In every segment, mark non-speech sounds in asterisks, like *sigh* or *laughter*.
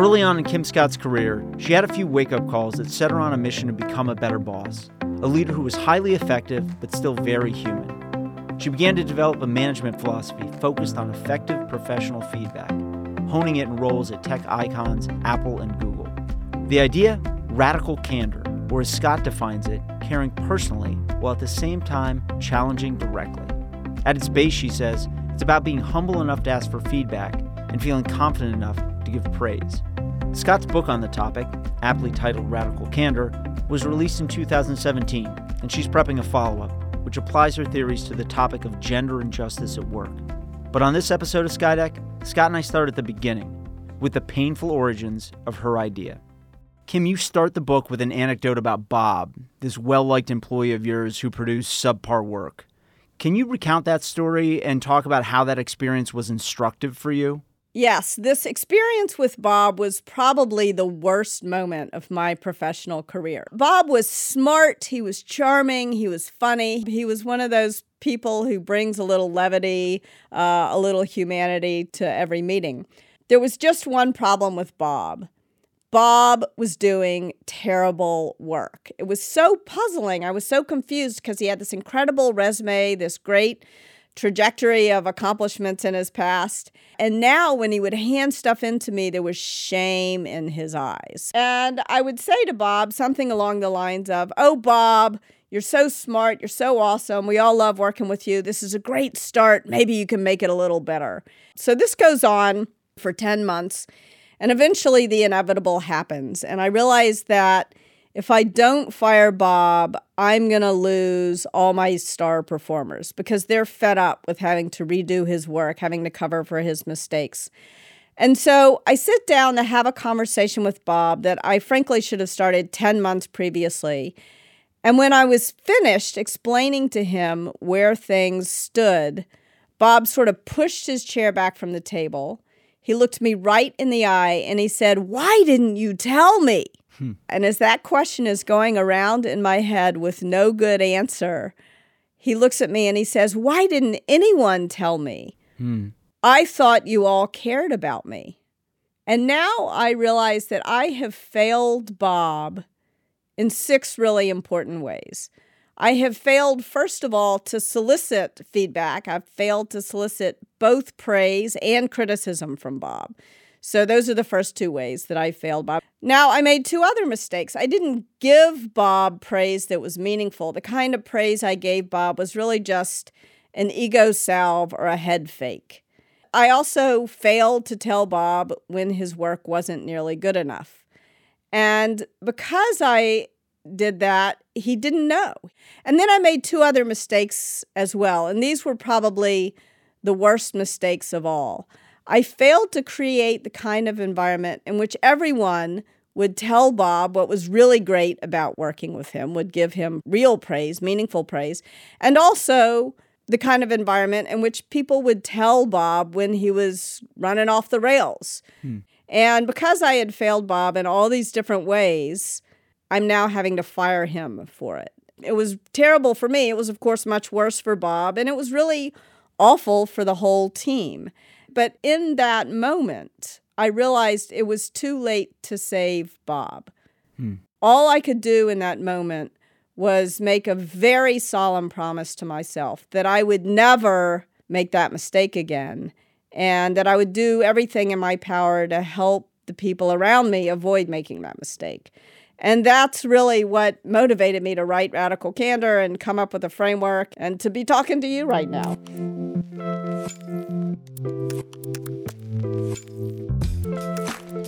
Early on in Kim Scott's career, she had a few wake up calls that set her on a mission to become a better boss, a leader who was highly effective but still very human. She began to develop a management philosophy focused on effective professional feedback, honing it in roles at tech icons Apple and Google. The idea? Radical candor, or as Scott defines it, caring personally while at the same time challenging directly. At its base, she says, it's about being humble enough to ask for feedback and feeling confident enough to give praise. Scott's book on the topic, aptly titled Radical Candor, was released in 2017, and she's prepping a follow up, which applies her theories to the topic of gender injustice at work. But on this episode of Skydeck, Scott and I start at the beginning, with the painful origins of her idea. Kim, you start the book with an anecdote about Bob, this well liked employee of yours who produced subpar work. Can you recount that story and talk about how that experience was instructive for you? Yes, this experience with Bob was probably the worst moment of my professional career. Bob was smart, he was charming, he was funny. He was one of those people who brings a little levity, uh, a little humanity to every meeting. There was just one problem with Bob. Bob was doing terrible work. It was so puzzling. I was so confused because he had this incredible resume, this great trajectory of accomplishments in his past. And now, when he would hand stuff into me, there was shame in his eyes. And I would say to Bob something along the lines of, Oh, Bob, you're so smart. You're so awesome. We all love working with you. This is a great start. Maybe you can make it a little better. So this goes on for 10 months. And eventually, the inevitable happens. And I realized that if I don't fire Bob, I'm going to lose all my star performers because they're fed up with having to redo his work, having to cover for his mistakes. And so I sit down to have a conversation with Bob that I frankly should have started 10 months previously. And when I was finished explaining to him where things stood, Bob sort of pushed his chair back from the table. He looked me right in the eye and he said, Why didn't you tell me? Hmm. And as that question is going around in my head with no good answer, he looks at me and he says, Why didn't anyone tell me? Hmm. I thought you all cared about me. And now I realize that I have failed Bob in six really important ways. I have failed, first of all, to solicit feedback. I've failed to solicit both praise and criticism from Bob. So those are the first two ways that I failed Bob. Now, I made two other mistakes. I didn't give Bob praise that was meaningful. The kind of praise I gave Bob was really just an ego salve or a head fake. I also failed to tell Bob when his work wasn't nearly good enough. And because I did that, he didn't know. And then I made two other mistakes as well. And these were probably the worst mistakes of all. I failed to create the kind of environment in which everyone would tell Bob what was really great about working with him, would give him real praise, meaningful praise, and also the kind of environment in which people would tell Bob when he was running off the rails. Hmm. And because I had failed Bob in all these different ways, I'm now having to fire him for it. It was terrible for me. It was, of course, much worse for Bob, and it was really awful for the whole team. But in that moment, I realized it was too late to save Bob. Hmm. All I could do in that moment was make a very solemn promise to myself that I would never make that mistake again and that I would do everything in my power to help the people around me avoid making that mistake. And that's really what motivated me to write Radical Candor and come up with a framework and to be talking to you right now.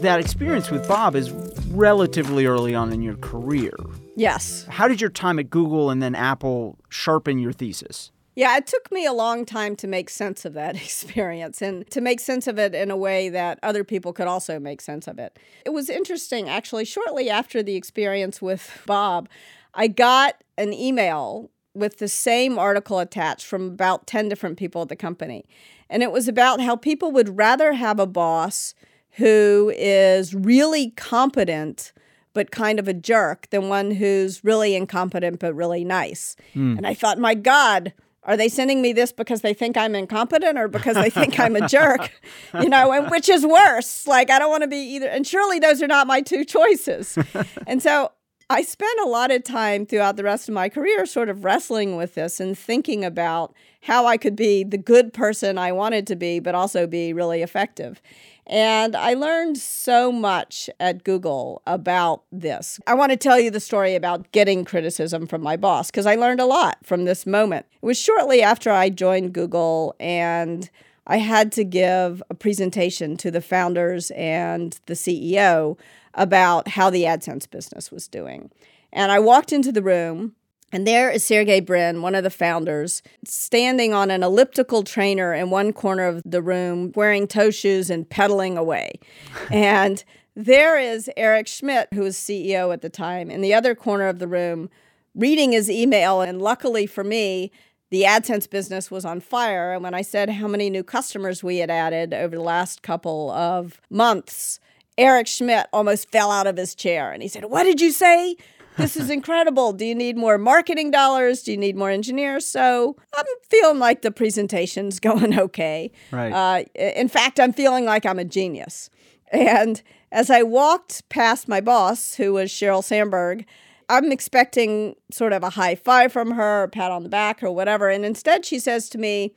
That experience with Bob is relatively early on in your career. Yes. How did your time at Google and then Apple sharpen your thesis? Yeah, it took me a long time to make sense of that *laughs* experience and to make sense of it in a way that other people could also make sense of it. It was interesting, actually, shortly after the experience with Bob, I got an email with the same article attached from about 10 different people at the company. And it was about how people would rather have a boss who is really competent but kind of a jerk than one who's really incompetent but really nice. Mm. And I thought, my God, are they sending me this because they think I'm incompetent or because they think I'm a jerk? *laughs* You know, and which is worse? Like, I don't want to be either. And surely those are not my two choices. *laughs* and so I spent a lot of time throughout the rest of my career sort of wrestling with this and thinking about how I could be the good person I wanted to be, but also be really effective. And I learned so much at Google about this. I want to tell you the story about getting criticism from my boss because I learned a lot from this moment. It was shortly after I joined Google and I had to give a presentation to the founders and the CEO about how the AdSense business was doing. And I walked into the room and there is Sergey Brin, one of the founders, standing on an elliptical trainer in one corner of the room, wearing toe shoes and pedaling away. *laughs* and there is Eric Schmidt, who was CEO at the time, in the other corner of the room, reading his email. And luckily for me, the AdSense business was on fire. And when I said how many new customers we had added over the last couple of months, Eric Schmidt almost fell out of his chair and he said, What did you say? this is *laughs* incredible. Do you need more marketing dollars? Do you need more engineers? So I'm feeling like the presentation's *laughs* going okay. Right. Uh, in fact, I'm feeling like I'm a genius. And as I walked past my boss, who was Sheryl Sandberg, I'm expecting sort of a high five from her, a pat on the back, or whatever. And instead, she says to me,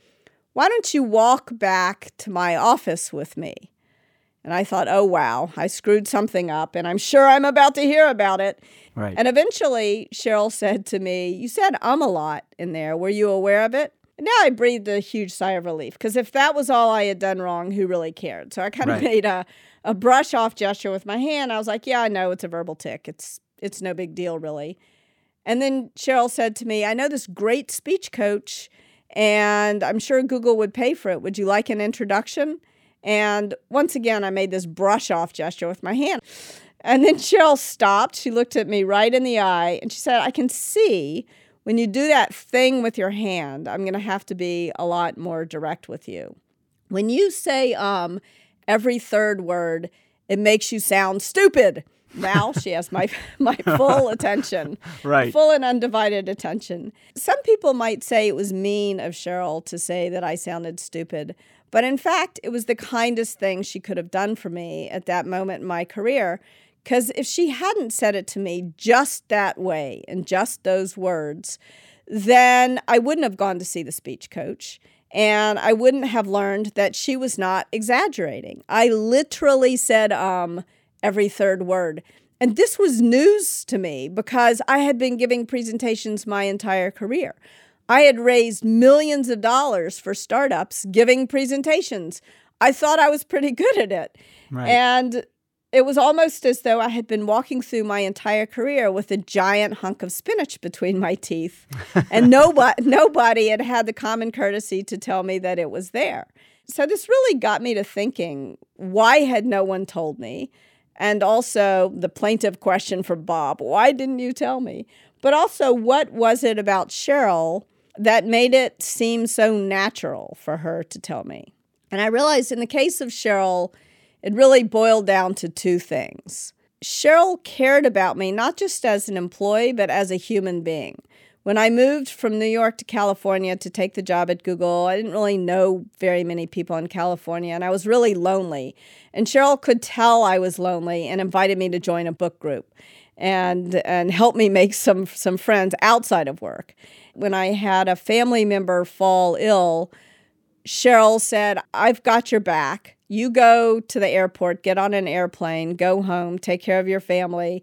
Why don't you walk back to my office with me? And I thought, oh, wow, I screwed something up, and I'm sure I'm about to hear about it. Right. And eventually, Sheryl *laughs* said to me, You said um a lot in there. Were you aware of it? And now I breathed a huge sigh of relief because if that was all I had done wrong, who really cared? So I kind of Right. made a, a brush off gesture with my hand. I was like, Yeah, I know it's a verbal tic. It's it's no big deal, really. And then Sheryl said to me, I know this great speech coach, and I'm sure Google would pay for it. Would you like an introduction? And once again, I made this brush off gesture with my hand. And then *laughs* Sheryl stopped. She looked at me right in the eye and she said, I can see when you do that thing with your hand, I'm going to have to be a lot more direct with you. When you say um every third word, it makes you sound stupid. Now she has my *laughs* my full *laughs* attention. Right. Full and undivided attention. Some people might say it was mean of Sheryl to say that I sounded stupid, but in fact, it was the kindest thing she could have done for me at that moment in my career. Because if she hadn't said it to me just that way and just those words, then I wouldn't have gone to see the speech coach and I wouldn't have learned that she was not exaggerating. I literally said um every third word. And this was news to me because I had been giving presentations my entire career. I had raised millions of dollars for startups giving presentations. I thought I was pretty *laughs* good at it. Right. And it was almost as though I had been walking through my entire career with a giant hunk of spinach between my teeth. *laughs* and nobody, nobody had had the common courtesy to tell me that it was there. So this really got me to thinking why had no one told me? And also the plaintive question for Bob why didn't you tell me? But also, what was it about Sheryl that made it seem so natural for her to tell me? And I realized in the case of Sheryl, it really boiled down to two things. Sheryl cared about me not just as an employee, but as a human being. When I moved from New York to California to take the job at Google, I didn't really know very many people in California, and I was really lonely. And Sheryl could tell I was lonely and invited me to join a book group and and help me make some some friends outside of work. When I had a family member fall ill, Sheryl said, I've got your back. You go to the airport, get on an airplane, go home, take care of your family.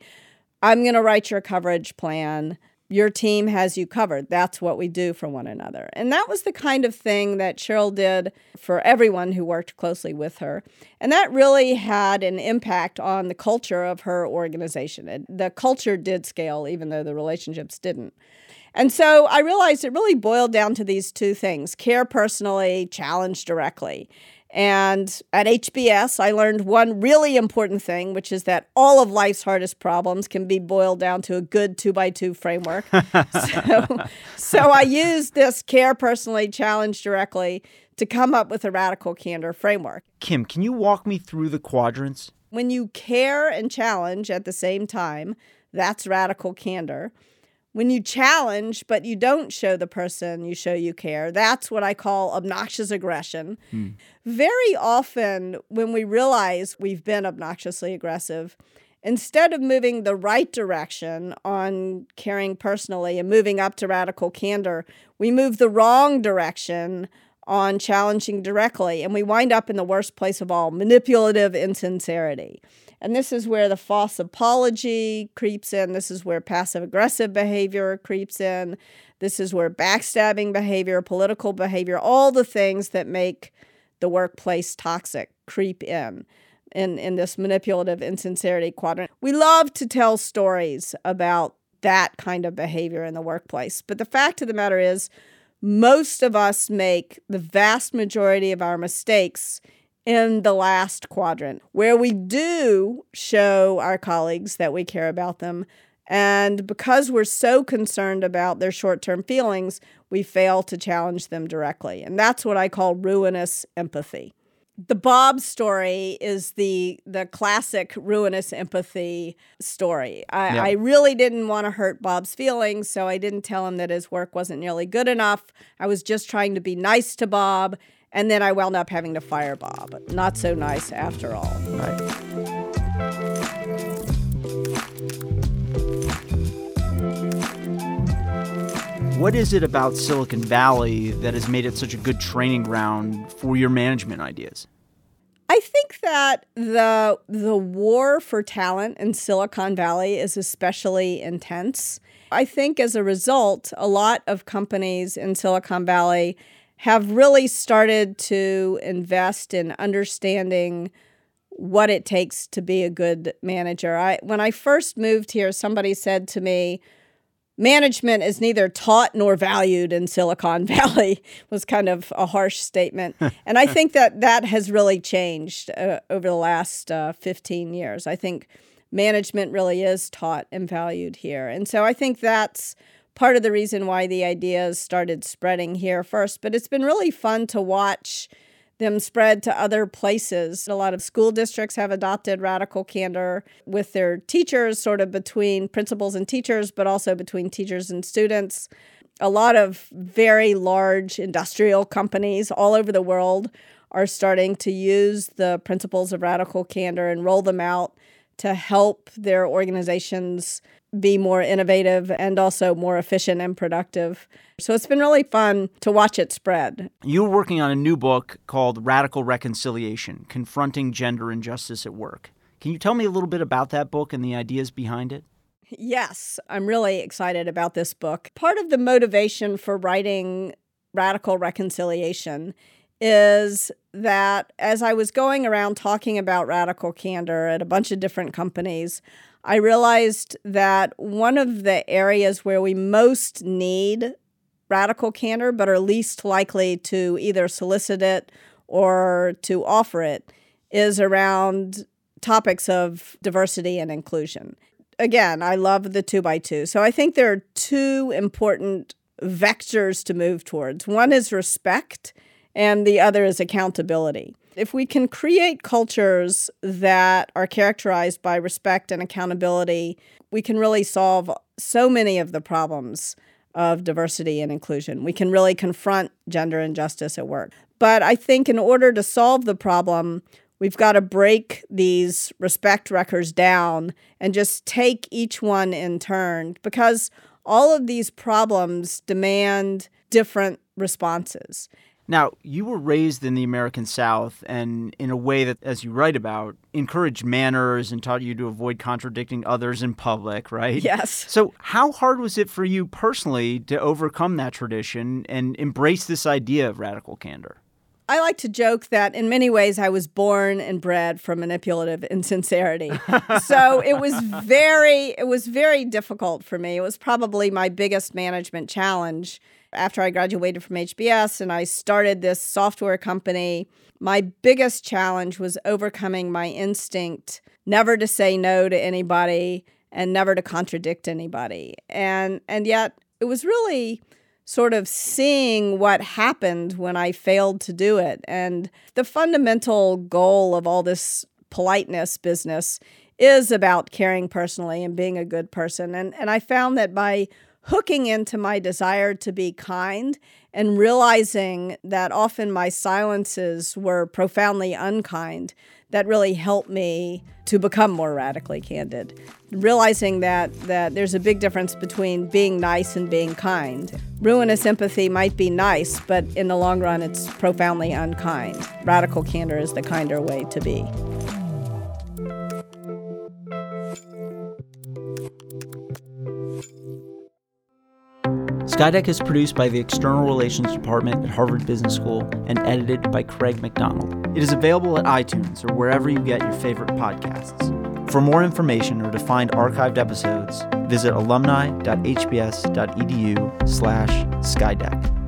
I'm going to write your coverage plan. Your team has you covered. That's what we do for one another. And that was the kind of thing that Sheryl did for everyone who worked closely with her. And that really had an impact on the culture of her organization. It, the culture did scale, even though the relationships didn't. And so I realized it really boiled down to these two things care personally, challenge directly. And at HBS, I learned one really important thing, which is that all of life's hardest problems can be boiled down to a good two by two framework. *laughs* so, so I used this care personally, challenge directly to come up with a radical candor framework. Kim, can you walk me through the quadrants? When you care and challenge at the same time, that's radical candor. When you challenge, but you don't show the person you show you care, that's what I call obnoxious aggression. Hmm. Very often, when we realize we've been obnoxiously aggressive, instead of moving the right direction on caring personally and moving up to radical candor, we move the wrong direction on challenging directly. And we wind up in the worst place of all manipulative insincerity. And this is where the false apology creeps in. This is where passive aggressive behavior creeps in. This is where backstabbing behavior, political behavior, all the things that make the workplace toxic creep in. In, in this manipulative insincerity quadrant. We love to tell stories about that kind of behavior in the workplace. But the fact of the matter is, most of us make the vast majority of our mistakes in the last quadrant, where we do show our colleagues that we care about them. And because we're so concerned about their short term feelings, we fail to challenge them directly. And that's what I call ruinous empathy. The Bob story is the the classic ruinous empathy story. I, yeah. I really didn't want to hurt Bob's feelings, so I didn't tell him that his work wasn't nearly good enough. I was just trying to be nice to Bob, and then I wound up having to fire Bob. Not so nice after all. Right. What is it about Silicon Valley that has made it such a good training ground for your management ideas? I think that the the war for talent in Silicon Valley is especially intense. I think as a result, a lot of companies in Silicon Valley have really started to invest in understanding what it takes to be a good manager. I when I first moved here, somebody said to me, management is neither taught nor valued in Silicon *laughs* Valley was kind of a harsh statement. *laughs* and I think that that has really changed uh, over the last uh, 15 years. I think management really is taught and valued here. And so I think that's part of the reason why the ideas started spreading here first. But it's been really fun to watch them spread to other places. A lot of school districts have adopted radical candor with their teachers, sort of between principals and teachers, but also between teachers and students. A lot of very large industrial companies all over the world are starting to use the principles of radical candor and roll them out to help their organizations be more innovative and also more efficient and productive. So it's been really fun to watch it spread. You were working on a new book called Radical Reconciliation Confronting Gender Injustice at Work. Can you tell me a little bit about that book and the ideas behind it? Yes, I'm really excited about this book. Part of the motivation for writing Radical Reconciliation is that as I was going around talking about radical candor at a bunch of different companies, I realized that one of the areas where we most need radical candor, but are least likely to either solicit it or to offer it, is around topics of diversity and inclusion. Again, I love the two by two. So I think there are two important vectors to move towards one is respect, and the other is accountability. If we can create cultures that are characterized by respect and accountability, we can really solve so many of the problems of diversity and inclusion. We can really confront gender injustice at work. But I think in order to solve the problem, we've got to break these respect records down and just take each one in turn because all of these problems demand different responses. Now, you were raised in the American South and in a way that, as you write about, encouraged manners and taught you to avoid contradicting others in public, right? Yes. So, how hard was it for you personally to overcome that tradition and embrace this idea of radical candor? I like to joke that in many ways I was born and bred from manipulative insincerity. *laughs* so it was very it was very difficult for me. It was probably my biggest management challenge after I graduated from HBS and I started this software company, my biggest challenge was overcoming my instinct never to say no to anybody and never to contradict anybody. And and yet it was really sort of seeing what happened when I failed to do it. And the fundamental goal of all this politeness business is about caring personally and being a good person. And and I found that by hooking into my desire to be kind and realizing that often my silences were profoundly unkind that really helped me to become more radically candid. Realizing that that there's a big difference between being nice and being kind. Ruinous empathy might be nice but in the long run it's profoundly unkind. Radical candor is the kinder way to be Skydeck is produced by the External Relations Department at Harvard Business School and edited by Craig McDonald. It is available at iTunes or wherever you get your favorite podcasts. For more information or to find archived episodes, visit alumni.hbs.edu slash skydeck.